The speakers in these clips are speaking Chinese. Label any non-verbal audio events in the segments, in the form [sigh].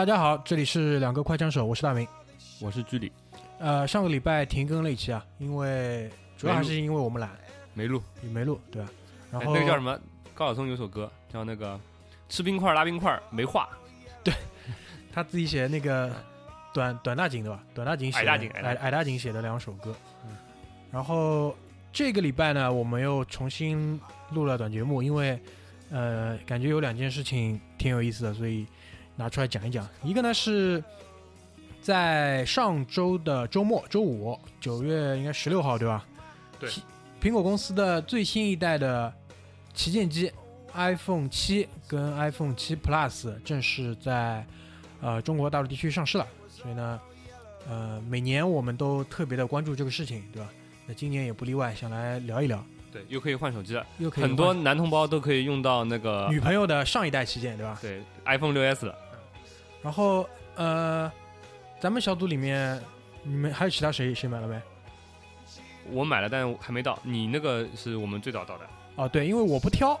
大家好，这里是两个快枪手，我是大明。我是居里，呃，上个礼拜停更了一期啊，因为主要还是因为我们懒，没录。没录，对吧？然哎后那个叫什么？高晓松有首歌叫那个吃冰块拉冰块没话，[laughs] 他自己写的那个短短大景对吧？短大景写的矮大景矮大景矮矮大景写的两首歌。嗯然后这个礼拜呢，我们又重新录了短节目，因为呃，感觉有两件事情挺有意思的，所以拿出来讲一讲。一个呢是在上周的周末，周五，九月应该十六号对吧？对。苹果公司的最新一代的旗舰机 iPhone 七跟 iPhone 七 Plus 正式在呃中国大陆地区上市了，所以呢，呃，每年我们都特别的关注这个事情，对吧？那今年也不例外，想来聊一聊，对，又可以换手机了，又可以很多男同胞都可以用到那个女朋友的上一代旗舰，对吧？对 iPhone 六 S 了。然后呃，咱们小组里面，你们还有其他谁谁买了没？我买了，但还没到。你那个是我们最早到的，哦，对，因为我不挑，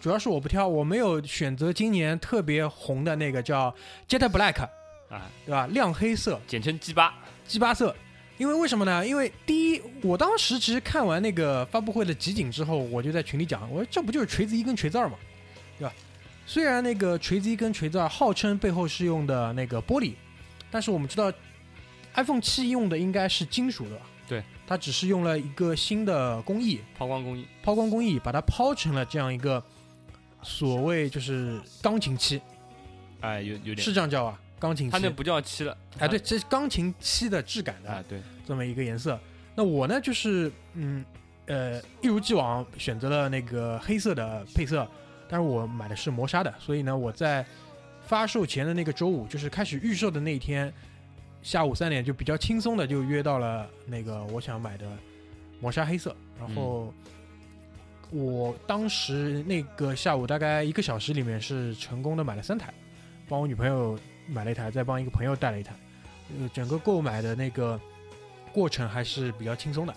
主要是我不挑，我没有选择今年特别红的那个叫 Jet Black，啊，对吧？亮黑色，简称 G 八。鸡巴色。因为为什么呢？因为第一，我当时其实看完那个发布会的集锦之后，我就在群里讲，我说这不就是锤子一跟锤子二嘛，对吧？虽然那个锤子一跟锤子二号称背后是用的那个玻璃，但是我们知道 iPhone 七用的应该是金属的吧？对，它只是用了一个新的工艺，抛光工艺，抛光工艺，把它抛成了这样一个所谓就是钢琴漆，哎，有有点是，这样叫啊？钢琴漆。它那不叫漆了，哎，对，这是钢琴漆的质感的。哎，对，这么一个颜色。那我呢，就是嗯呃，一如既往选择了那个黑色的配色，但是我买的是磨砂的，所以呢，我在发售前的那个周五，就是开始预售的那一天下午三点，就比较轻松的就约到了那个我想买的磨砂黑色，然后。我当时那个下午大概一个小时里面是成功的买了三台，帮我女朋友买了一台，再帮一个朋友带了一台，呃，整个购买的那个过程还是比较轻松的，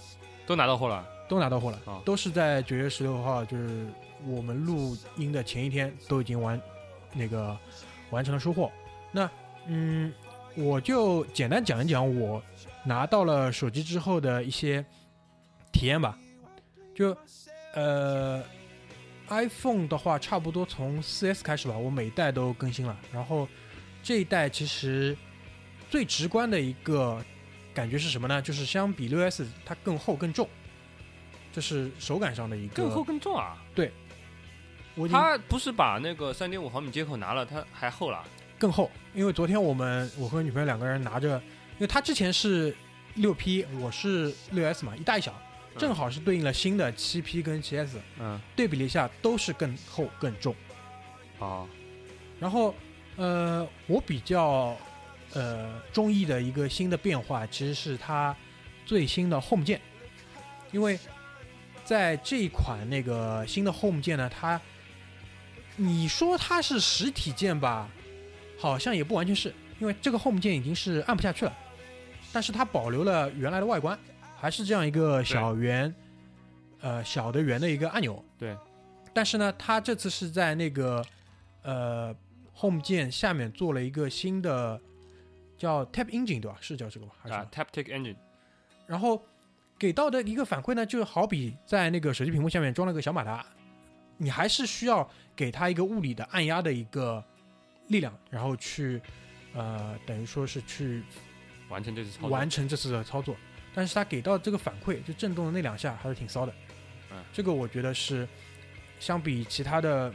都拿到货了。都拿到货了，啊都是在九月十六号，就是我们录音的前一天都已经完那个完成了收获。那嗯，我就简单讲一讲我拿到了手机之后的一些体验吧。就呃，iPhone 的话，差不多从 4S 开始吧，我每一代都更新了。然后这一代其实最直观的一个感觉是什么呢？就是相比 6S 它更厚更重，这是手感上的一个更厚更重啊！我已经它不是把那个三点五毫米接口拿了，它还厚了。更厚，因为昨天我们我和女朋友两个人拿着，因为它之前是六 P，我是六 S 嘛，一大一小，正好是对应了新的七 P 跟七 S，嗯，对比了一下，都是更厚更重。哦，然后呃，我比较呃中意的一个新的变化，其实是它最新的 Home 键，因为在这一款那个新的 Home 键呢，它你说它是实体键吧，好像也不完全是，因为这个 Home 键已经是按不下去了，但是它保留了原来的外观，还是这样一个小圆，呃小的圆的一个按钮。对，但是呢，它这次是在那个呃 Home 键下面做了一个新的叫 Tap Engine 对吧？是叫这个吧？还是？啊，Taptic Engine，然后给到的一个反馈呢，就好比在那个手机屏幕下面装了个小马达，你还是需要给它一个物理的按压的一个力量，然后去呃等于说是去完成这次操作。完成这次的操作。但是它给到这个反馈，就震动的那两下还是挺骚的。嗯，这个我觉得是相比其他的，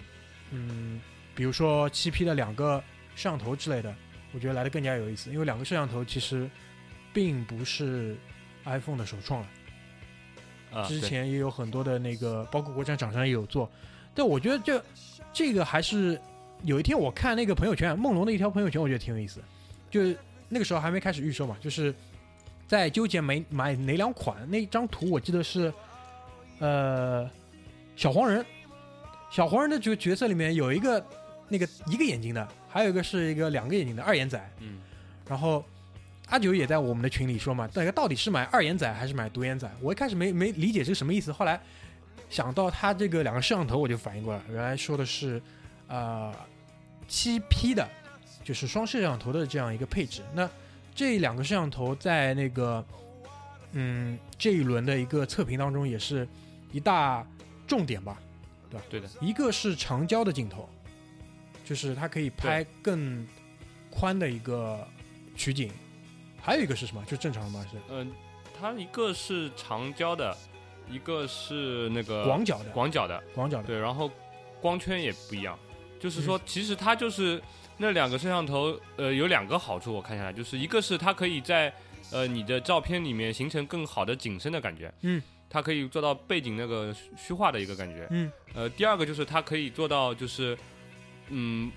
嗯，比如说七 P 的两个摄像头之类的，我觉得来的更加有意思，因为两个摄像头其实并不是 iPhone 的首创了。啊，之前也有很多的那个，包括国产厂商也有做，但我觉得这这个还是有一天我看那个朋友圈，梦龙的一条朋友圈，我觉得挺有意思，就是那个时候还没开始预售嘛，就是在纠结买买哪两款，那张图我记得是呃小黄人，小黄人的这个角色里面有一个那个一个眼睛的，还有一个是一个两个眼睛的二眼仔，嗯，然后阿九也在我们的群里说嘛，大家到底是买二眼仔还是买独眼仔？我一开始没没理解这个什么意思，后来想到他这个两个摄像头，我就反应过来，原来说的是呃七 P 的就是双摄像头的这样一个配置。那这两个摄像头在那个嗯这一轮的一个测评当中也是一大重点吧，对吧。对的，一个是长焦的镜头，就是它可以拍更宽的一个取景，还有一个是什么？就正常的吗？是。嗯、它一个是长焦的，一个是那个广角的，广角的，广角的。对，然后光圈也不一样，就是嗯。说，其实它就是那两个摄像头，呃，有两个好处，我看下来，就是一个是它可以在呃你的照片里面形成更好的景深的感觉，嗯，它可以做到背景那个虚虚化的一个感觉，嗯，呃，第二个就是它可以做到就是嗯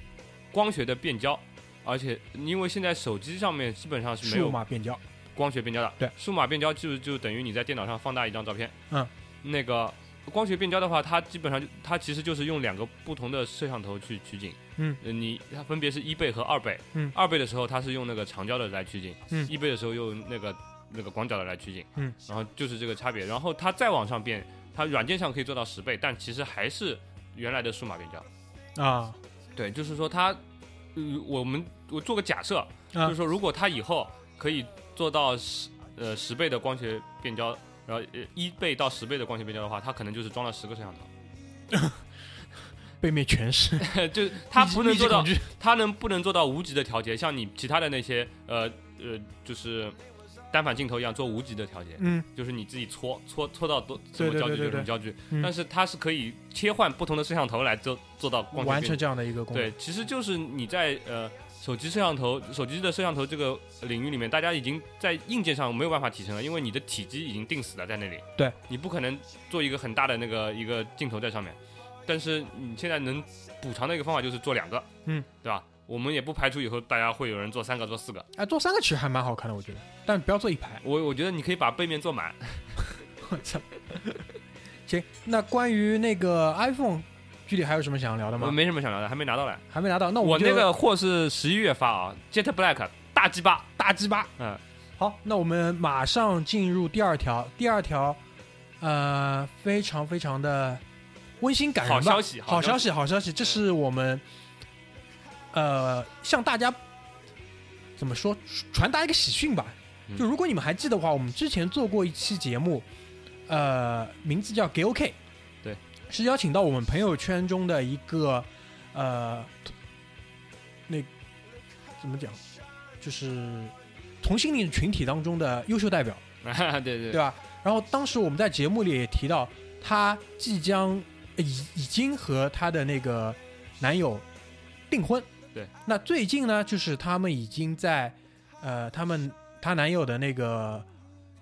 光学的变焦，而且因为现在手机上面基本上是没有数有码变焦，光学变焦的。对数码变焦就就等于你在电脑上放大一张照片。嗯，那个光学变焦的话，它基本上就它其实就是用两个不同的摄像头去取景。嗯呃，你它分别是一倍和二倍。嗯二倍的时候它是用那个长焦的来取景。嗯一倍的时候用那个那个广角的来取景。嗯，然后就是这个差别。然后它再往上变，它软件上可以做到十倍，但其实还是原来的数码变焦。啊对，就是说它，呃，我们我做个假设，啊。就是说，如果它以后可以做到十呃十倍的光学变焦，然后呃一倍到十倍的光学变焦的话，它可能就是装了十个摄像头，背面全是，[laughs] 就它不能做到它能不能做到无极的调节，像你其他的那些呃呃就是单反镜头一样做无极的调节，嗯就是你自己搓搓搓到多什么焦距就什么焦距，嗯。但是它是可以切换不同的摄像头来做做到光学变完成这样的一个功能。对，其实就是你在呃手机摄像头、手机的摄像头这个领域里面，大家已经在硬件上没有办法提升了，因为你的体积已经定死了在那里。对，你不可能做一个很大的那个一个镜头在上面，但是你现在能补偿的一个方法就是做两个，嗯，对吧？我们也不排除以后大家会有人做三个、做四个。哎，做三个其实还蛮好看的，我觉得，但不要做一排。我我觉得你可以把背面做满。[laughs] 我操！行，那关于那个 iPhone，具体还有什么想要聊的我吗？没什么想聊的，还没拿到嘞。还没拿到，那我那个货是十一月发啊，Jet Black 大鸡巴。大鸡巴。嗯，好，那我们马上进入第二条。第二条，呃，非常非常的温馨感人吧。好消息，消好消息，好消息！这是我们呃向大家怎么说传达一个喜讯吧。嗯就如果你们还记得的话，我们之前做过一期节目，呃，名字叫《给 OK》，对，是邀请到我们朋友圈中的一个呃，那怎么讲，就是同性恋群体当中的优秀代表。[laughs] 对对对吧？然后当时我们在节目里也提到，她即将呃已已经和她的那个男友订婚。对，那最近呢，就是他们已经在呃，他们她男友的那个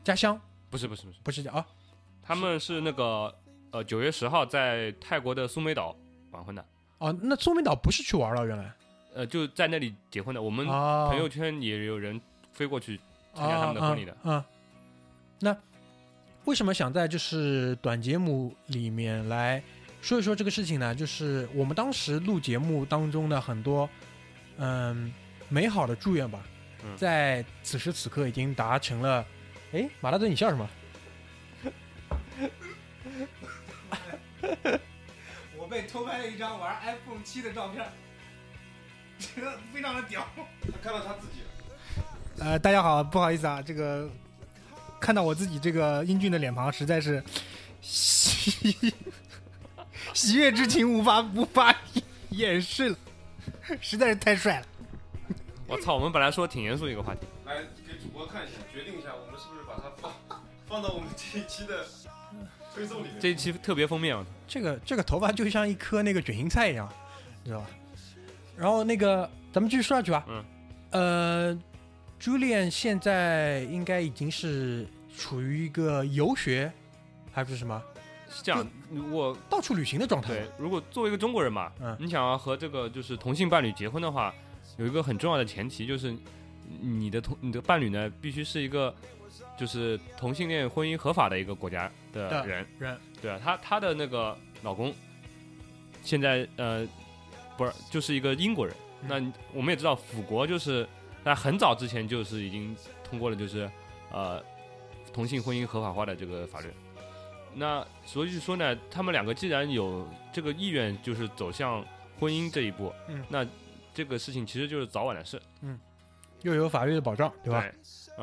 家乡，不是不是不是。不是啊，他们是那个呃九月十号在泰国的苏梅岛完婚的，哦，那苏梅岛不是去玩了，原来呃就在那里结婚的。我们啊，朋友圈也有人飞过去参加他们的婚礼的。啊那为什么想在就是短节目里面来说一说这个事情呢？就是我们当时录节目当中的很多嗯美好的祝愿吧，嗯在此时此刻已经达成了。哎，马大嘴，你笑什么？[laughs] [laughs] 我被偷拍了一张玩 iPhone 七的照片，这个非常的屌。他看到他自己了。呃，大家好，不好意思啊，这个看到我自己这个英俊的脸庞，实在是喜 [laughs] 喜悦之情无法无法掩饰了，实在是太帅了。我操，我们本来说挺严肃一个话题，来给主播看一下，决定一下，我们是不是把它放放到我们这一期的推送里面？这一期特别封面，我操这个这个头发就像一颗那个卷心菜一样，你知道吧？然后那个咱们继续说下去吧。嗯。呃，Julian 现在应该已经是处于一个游学还是什么是这样。我到处旅行的状态。对，如果作为一个中国人嘛，嗯你想要和这个就是同性伴侣结婚的话，有一个很重要的前提就是你的同你的伴侣呢必须是一个就是同性恋婚姻合法的一个国家的的人。人对啊，她她的那个老公现在呃不是就是一个英国人。嗯那我们也知道，辅国就是在很早之前就是已经通过了就是呃同性婚姻合法化的这个法律。那所以说呢，他们两个既然有这个意愿，就是走向婚姻这一步，嗯那这个事情其实就是早晚的事，又有法律的保障，对吧？对，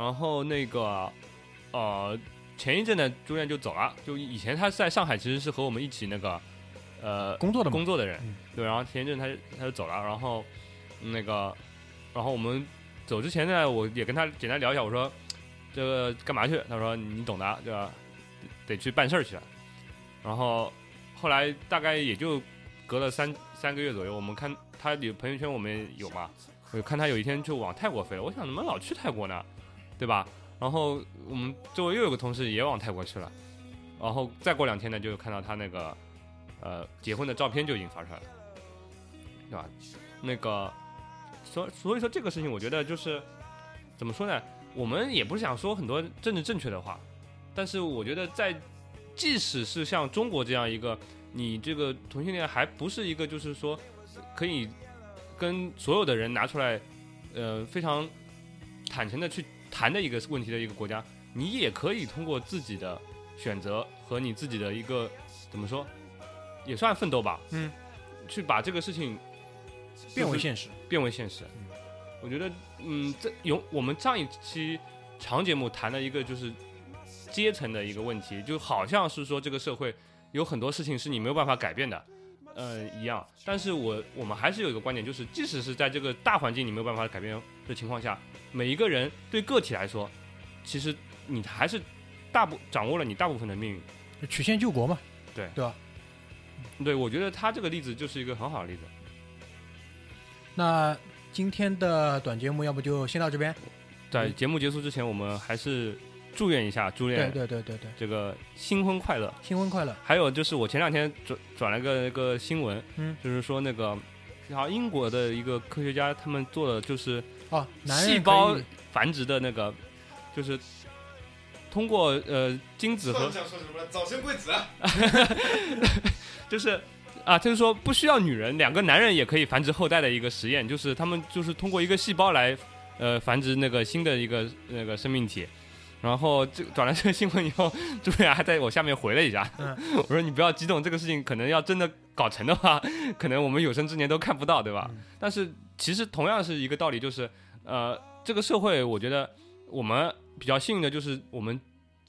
然后那个呃，前一阵呢，朱院就走了。就以前他在上海其实是和我们一起那个呃工作的工作的人，嗯对。然后前一阵他就他就走了，然后嗯那个，然后我们走之前呢，我也跟他简单聊一下，我说这个干嘛去？他说你懂的，对吧？得得去办事儿去了。然后后来大概也就隔了三三个月左右，我们看他有朋友圈，我们有嘛。我看他有一天就往泰国飞了，我想怎么老去泰国呢？对吧？然后我们周围又有个同事也往泰国去了，然后再过两天呢，就看到他那个呃结婚的照片就已经发出来了，对吧？那个所所以说这个事情，我觉得就是怎么说呢？我们也不是想说很多政治正确的话，但是我觉得在即使是像中国这样一个你这个同性恋还不是一个就是说可以跟所有的人拿出来，呃，非常坦诚的去谈的一个问题的一个国家，你也可以通过自己的选择和你自己的一个怎么说，也算奋斗吧，嗯，去把这个事情变为现实。变为现实。我觉得，嗯，这有我们上一期长节目谈了一个就是阶层的一个问题，就好像是说这个社会有很多事情是你没有办法改变的，呃，一样。但是我我们还是有一个观点，就是即使是在这个大环境你没有办法改变的情况下，每一个人对个体来说，其实你还是大部掌握了你大部分的命运。曲线救国嘛，对，我觉得他这个例子就是一个很好的例子。那今天的短节目要不就先到这边？在节目结束之前，我们还是祝愿一下朱对恋对对对对，这个新婚快乐。新婚快乐！还有就是我前两天转转了个那个新闻，嗯，就是说那个然后英国的一个科学家他们做的就是哦，男人可细胞繁殖的那个，就是通过呃精子和你想说什么？早生贵子啊！[laughs] 就是啊，就是说不需要女人，两个男人也可以繁殖后代的一个实验，就是他们就是通过一个细胞来呃繁殖那个新的一个那个生命体。然后这转了这个新闻以后，朱莉亚还在我下面回了一下，嗯 [laughs] 我说你不要激动，这个事情可能要真的搞成的话，[laughs] 可能我们有生之年都看不到，对吧？嗯但是其实同样是一个道理，就是呃，这个社会我觉得我们比较幸运的就是我们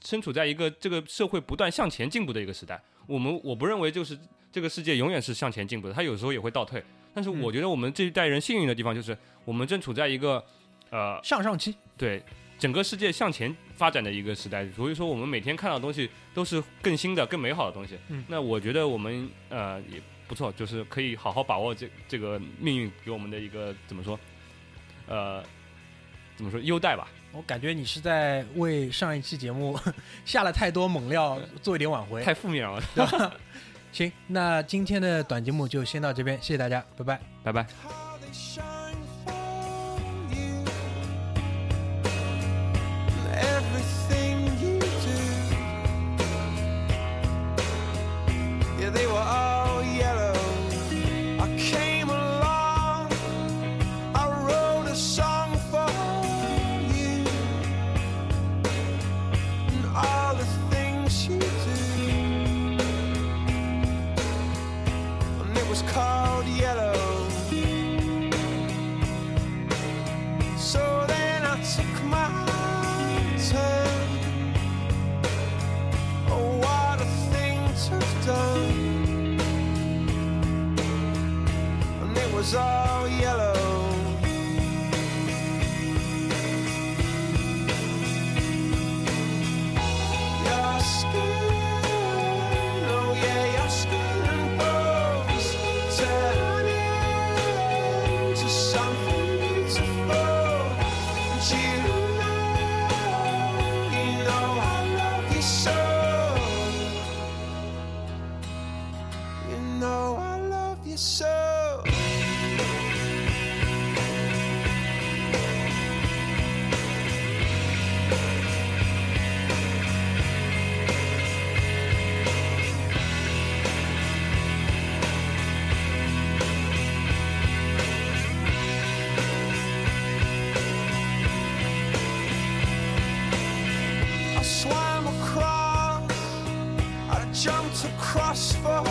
身处在一个这个社会不断向前进步的一个时代。我们我不认为就是这个世界永远是向前进步的，它有时候也会倒退。但是嗯我觉得我们这一代人幸运的地方就是我们正处在一个呃向上期，对整个世界向前发展的一个时代，所以说我们每天看到的东西都是更新的、更美好的东西。嗯那我觉得我们呃也不错，就是可以好好把握这这个命运给我们的一个怎么说，呃，怎么说优待吧。我感觉你是在为上一期节目 [laughs] 下了太多猛料，做一点挽回。太负面了，[laughs] 对吧？行，那今天的短节目就先到这边，谢谢大家，拜拜。拜拜。You know, you know I love you so. I swam across, I jumped across for